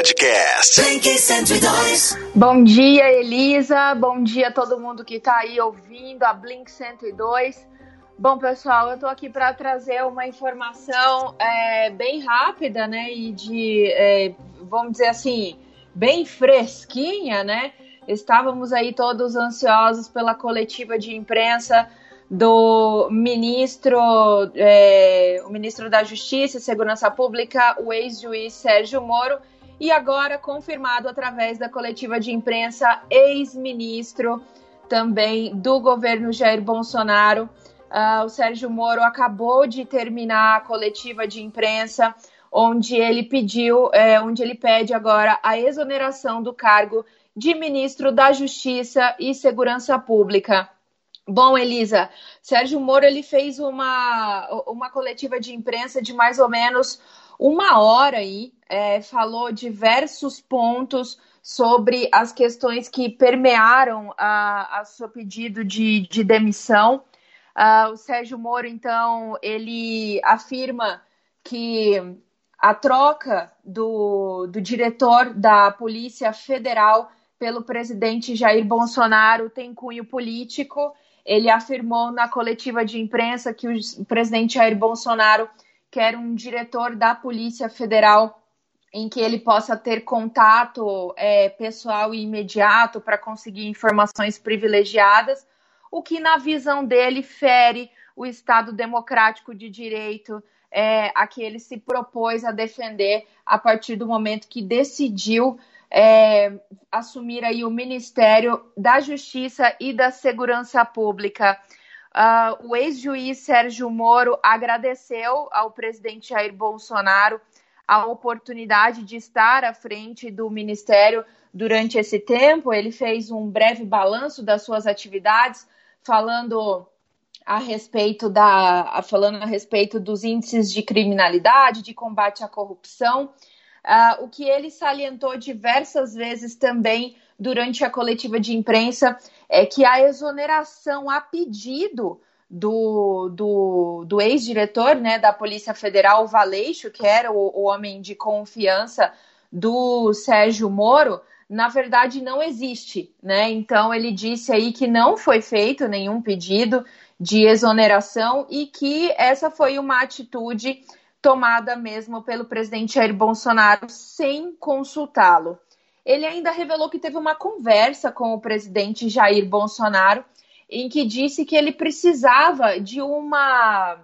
Podcast. Blink 102. Bom dia, Elisa. Bom dia a todo mundo que está aí ouvindo a Blink 102. Bom, pessoal, eu estou aqui para trazer uma informação é, bem rápida, né? E de, é, vamos dizer assim, bem fresquinha, né? Estávamos aí todos ansiosos pela coletiva de imprensa do ministro, é, o ministro da Justiça e Segurança Pública, o ex-juiz Sérgio Moro, e agora confirmado através da coletiva de imprensa, ex-ministro também do governo Jair Bolsonaro. Uh, o Sérgio Moro acabou de terminar a coletiva de imprensa, onde ele pediu, é, onde ele pede agora a exoneração do cargo de ministro da Justiça e Segurança Pública. Bom, Elisa, Sérgio Moro ele fez uma, uma coletiva de imprensa de mais ou menos uma hora aí, é, falou diversos pontos sobre as questões que permearam a, seu pedido de, de demissão. Uh, o Sérgio Moro, então, ele afirma que a troca do, do diretor da Polícia Federal pelo presidente Jair Bolsonaro tem cunho político ele afirmou na coletiva de imprensa que o presidente Jair Bolsonaro quer um diretor da Polícia Federal em que ele possa ter contato é, pessoal e imediato para conseguir informações privilegiadas, o que, na visão dele, fere o Estado democrático de direito é, a que ele se propôs a defender a partir do momento que decidiu é, assumir aí o Ministério da Justiça e da Segurança Pública. Uh, o ex-juiz Sérgio Moro agradeceu ao presidente Jair Bolsonaro a oportunidade de estar à frente do Ministério durante esse tempo. Ele fez um breve balanço das suas atividades, falando a respeito da falando a respeito dos índices de criminalidade, de combate à corrupção Uh, o que ele salientou diversas vezes também durante a coletiva de imprensa é que a exoneração a pedido do, do, do ex-diretor né, da Polícia Federal, Valeixo, que era o, o homem de confiança do Sérgio Moro, na verdade não existe, né? Então ele disse aí que não foi feito nenhum pedido de exoneração e que essa foi uma atitude tomada mesmo pelo presidente Jair Bolsonaro sem consultá-lo. Ele ainda revelou que teve uma conversa com o presidente Jair Bolsonaro em que disse que ele precisava de uma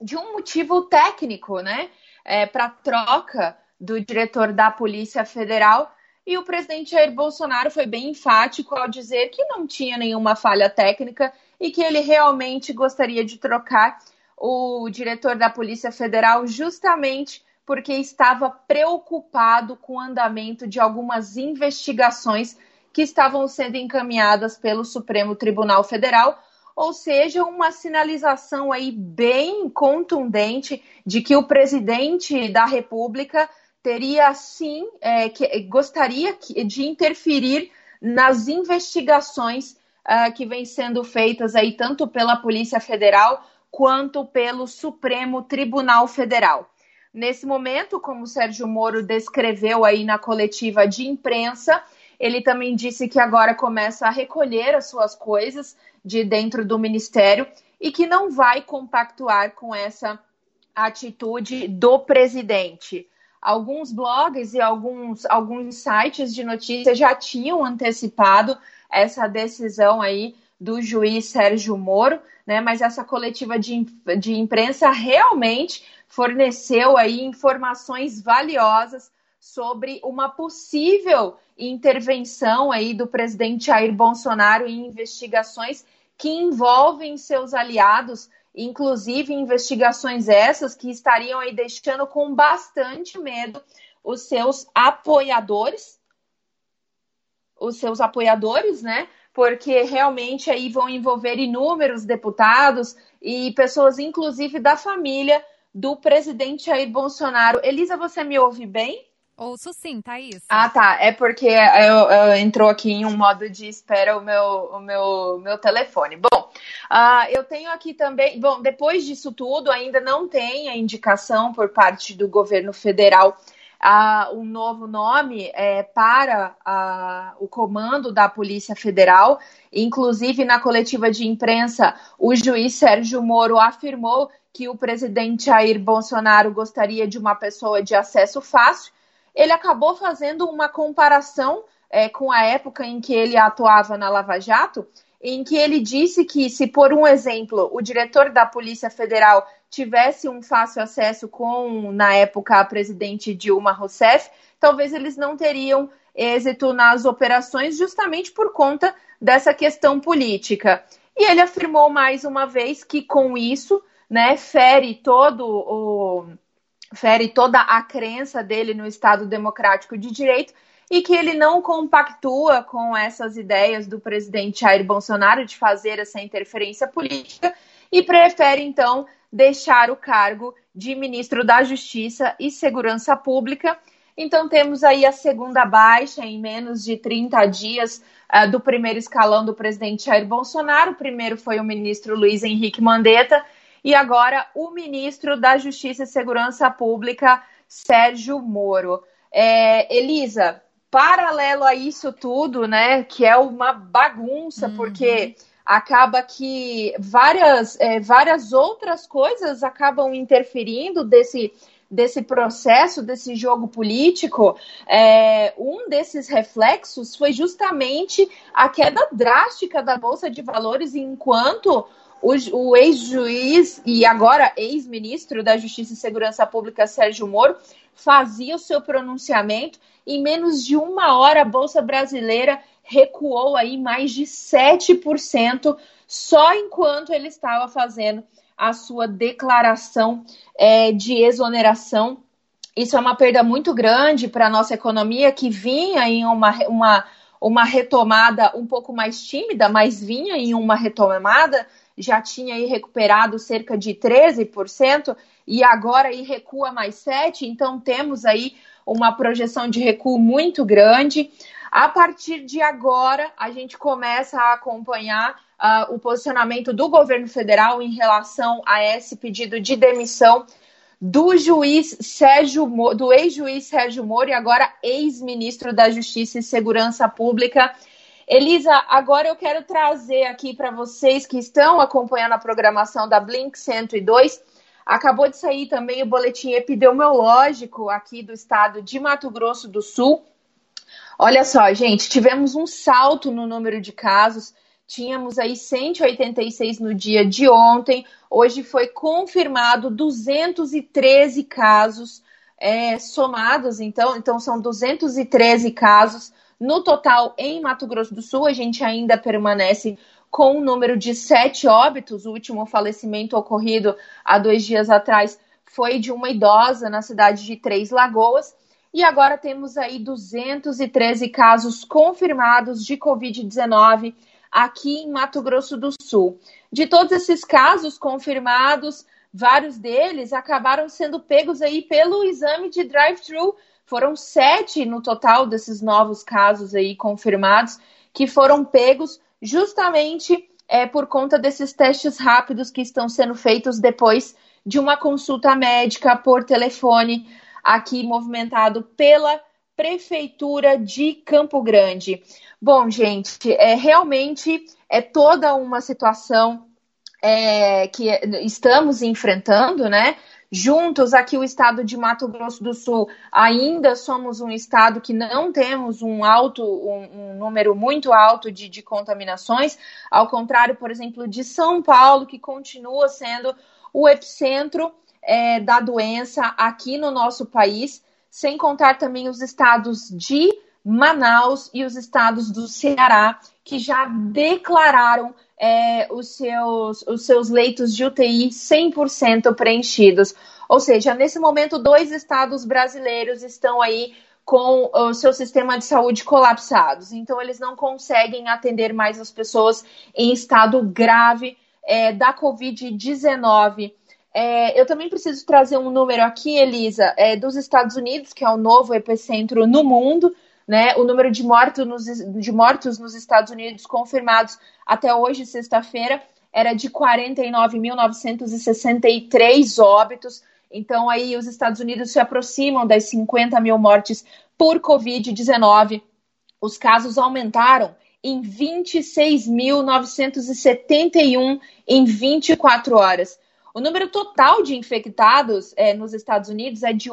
de um motivo técnico, né, é, para troca do diretor da Polícia Federal. E o presidente Jair Bolsonaro foi bem enfático ao dizer que não tinha nenhuma falha técnica e que ele realmente gostaria de trocar o diretor da Polícia Federal justamente porque estava preocupado com o andamento de algumas investigações que estavam sendo encaminhadas pelo Supremo Tribunal Federal, ou seja, uma sinalização aí bem contundente de que o presidente da República teria sim é, que, gostaria de interferir nas investigações uh, que vêm sendo feitas aí tanto pela Polícia Federal quanto pelo Supremo Tribunal Federal. Nesse momento, como o Sérgio Moro descreveu aí na coletiva de imprensa, ele também disse que agora começa a recolher as suas coisas de dentro do ministério e que não vai compactuar com essa atitude do presidente. Alguns blogs e alguns, alguns sites de notícias já tinham antecipado essa decisão aí do juiz Sérgio Moro, né? Mas essa coletiva de, de imprensa realmente forneceu aí informações valiosas sobre uma possível intervenção aí do presidente Jair Bolsonaro em investigações que envolvem seus aliados, inclusive investigações essas que estariam aí deixando com bastante medo os seus apoiadores, os seus apoiadores, né? Porque realmente aí vão envolver inúmeros deputados e pessoas, inclusive da família do presidente Jair Bolsonaro. Elisa, você me ouve bem? Ouço sim, Thaís. Ah, tá. É porque eu, eu, entrou aqui em um modo de espera o meu, o meu, meu telefone. Bom, uh, eu tenho aqui também. Bom, depois disso tudo, ainda não tem a indicação por parte do governo federal a, um novo nome é, para a, o comando da Polícia Federal. Inclusive, na coletiva de imprensa, o juiz Sérgio Moro afirmou que o presidente Jair Bolsonaro gostaria de uma pessoa de acesso fácil. Ele acabou fazendo uma comparação é, com a época em que ele atuava na Lava Jato, em que ele disse que, se por um exemplo, o diretor da Polícia Federal tivesse um fácil acesso com, na época, a presidente Dilma Rousseff, talvez eles não teriam êxito nas operações justamente por conta dessa questão política. E ele afirmou mais uma vez que com isso, né, fere todo o fere toda a crença dele no Estado democrático de direito e que ele não compactua com essas ideias do presidente Jair Bolsonaro de fazer essa interferência política e prefere então deixar o cargo de ministro da Justiça e Segurança Pública. Então, temos aí a segunda baixa em menos de 30 dias uh, do primeiro escalão do presidente Jair Bolsonaro. O primeiro foi o ministro Luiz Henrique Mandetta e agora o ministro da Justiça e Segurança Pública, Sérgio Moro. É, Elisa, paralelo a isso tudo, né, que é uma bagunça, uhum. porque acaba que várias, é, várias outras coisas acabam interferindo desse, desse processo, desse jogo político. É, um desses reflexos foi justamente a queda drástica da Bolsa de Valores enquanto o, o ex-juiz e agora ex-ministro da Justiça e Segurança Pública, Sérgio Moro, fazia o seu pronunciamento. Em menos de uma hora, a Bolsa Brasileira recuou aí mais de 7% só enquanto ele estava fazendo a sua declaração é, de exoneração. Isso é uma perda muito grande para a nossa economia, que vinha em uma, uma, uma retomada um pouco mais tímida, mas vinha em uma retomada, já tinha aí recuperado cerca de 13%, e agora aí recua mais 7%, então temos aí uma projeção de recuo muito grande. A partir de agora, a gente começa a acompanhar uh, o posicionamento do governo federal em relação a esse pedido de demissão do juiz Sérgio do ex-juiz Sérgio Moro e agora ex-ministro da Justiça e Segurança Pública. Elisa, agora eu quero trazer aqui para vocês que estão acompanhando a programação da Blink 102. Acabou de sair também o boletim epidemiológico aqui do estado de Mato Grosso do Sul. Olha só, gente, tivemos um salto no número de casos. Tínhamos aí 186 no dia de ontem. Hoje foi confirmado 213 casos é, somados, então, então são 213 casos no total em Mato Grosso do Sul. A gente ainda permanece com um número de sete óbitos. O último falecimento ocorrido há dois dias atrás foi de uma idosa na cidade de Três Lagoas. E agora temos aí 213 casos confirmados de Covid-19 aqui em Mato Grosso do Sul. De todos esses casos confirmados, vários deles acabaram sendo pegos aí pelo exame de drive-thru. Foram sete no total desses novos casos aí confirmados que foram pegos justamente é, por conta desses testes rápidos que estão sendo feitos depois de uma consulta médica por telefone aqui movimentado pela Prefeitura de Campo Grande. Bom, gente, é realmente é toda uma situação é, que estamos enfrentando, né? Juntos, aqui o estado de Mato Grosso do Sul, ainda somos um estado que não temos um alto, um, um número muito alto de, de contaminações, ao contrário, por exemplo, de São Paulo, que continua sendo o epicentro é, da doença aqui no nosso país, sem contar também os estados de Manaus e os estados do Ceará, que já declararam é, os, seus, os seus leitos de UTI 100% preenchidos. Ou seja, nesse momento, dois estados brasileiros estão aí com o seu sistema de saúde colapsados. Então, eles não conseguem atender mais as pessoas em estado grave é, da Covid-19. É, eu também preciso trazer um número aqui, Elisa, é, dos Estados Unidos, que é o novo epicentro no mundo. Né? O número de mortos, nos, de mortos nos Estados Unidos confirmados até hoje, sexta-feira, era de 49.963 óbitos. Então, aí, os Estados Unidos se aproximam das 50 mil mortes por Covid-19. Os casos aumentaram em 26.971 em 24 horas. O número total de infectados é, nos Estados Unidos é de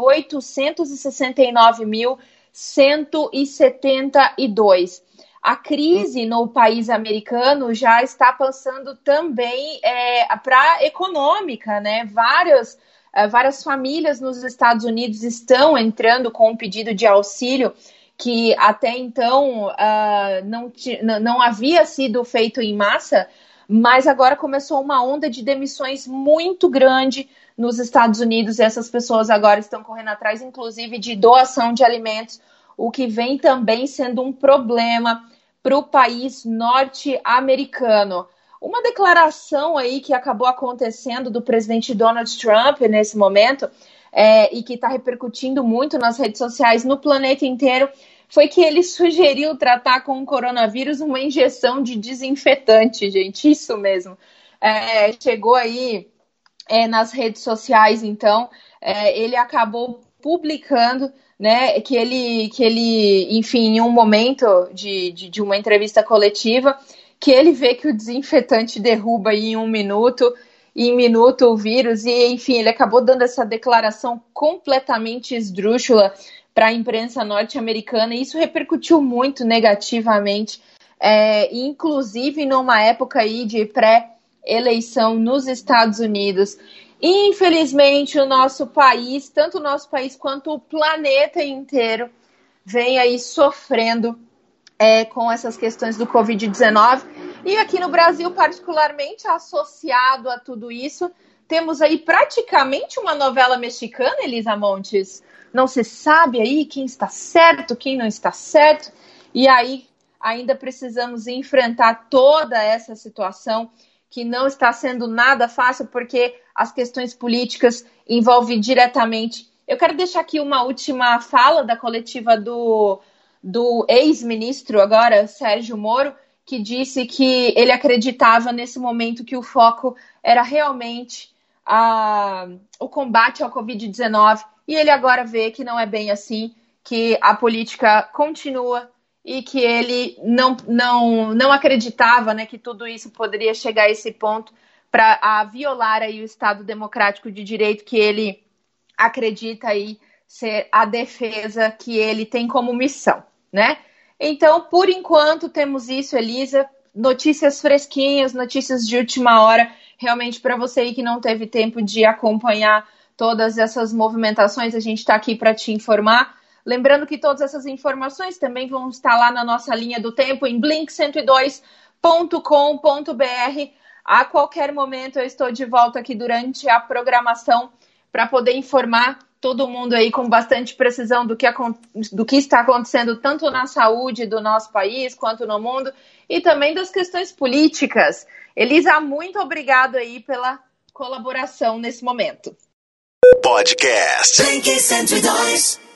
869.172. A crise no país americano já está passando também é, para a econômica, né? Várias, é, várias famílias nos Estados Unidos estão entrando com um pedido de auxílio que até então uh, não, não havia sido feito em massa, mas agora começou uma onda de demissões muito grande nos Estados Unidos. E essas pessoas agora estão correndo atrás, inclusive, de doação de alimentos, o que vem também sendo um problema para o país norte-americano. Uma declaração aí que acabou acontecendo do presidente Donald Trump nesse momento é, e que está repercutindo muito nas redes sociais no planeta inteiro foi que ele sugeriu tratar com o coronavírus uma injeção de desinfetante, gente. Isso mesmo. É, chegou aí é, nas redes sociais, então, é, ele acabou publicando né, que ele, que ele, enfim, em um momento de, de, de, uma entrevista coletiva, que ele vê que o desinfetante derruba em um minuto, em minuto o vírus, e enfim, ele acabou dando essa declaração completamente esdrúxula para a imprensa norte-americana, e isso repercutiu muito negativamente, é, inclusive numa época aí de pré-eleição nos Estados Unidos. Infelizmente, o nosso país, tanto o nosso país quanto o planeta inteiro, vem aí sofrendo é, com essas questões do Covid-19. E aqui no Brasil, particularmente associado a tudo isso, temos aí praticamente uma novela mexicana, Elisa Montes. Não se sabe aí quem está certo, quem não está certo, e aí ainda precisamos enfrentar toda essa situação que não está sendo nada fácil, porque as questões políticas envolvem diretamente. Eu quero deixar aqui uma última fala da coletiva do, do ex-ministro, agora, Sérgio Moro, que disse que ele acreditava nesse momento que o foco era realmente a, o combate ao Covid-19 e ele agora vê que não é bem assim, que a política continua e que ele não, não, não acreditava né, que tudo isso poderia chegar a esse ponto para violar aí o Estado democrático de direito que ele acredita aí ser a defesa que ele tem como missão, né? Então, por enquanto, temos isso, Elisa. Notícias fresquinhas, notícias de última hora, realmente para você aí que não teve tempo de acompanhar todas essas movimentações, a gente está aqui para te informar. Lembrando que todas essas informações também vão estar lá na nossa linha do tempo em blink102.com.br. A qualquer momento eu estou de volta aqui durante a programação para poder informar todo mundo aí com bastante precisão do que, do que está acontecendo tanto na saúde do nosso país quanto no mundo e também das questões políticas. Elisa, muito obrigado aí pela colaboração nesse momento. Podcast. Blink 102.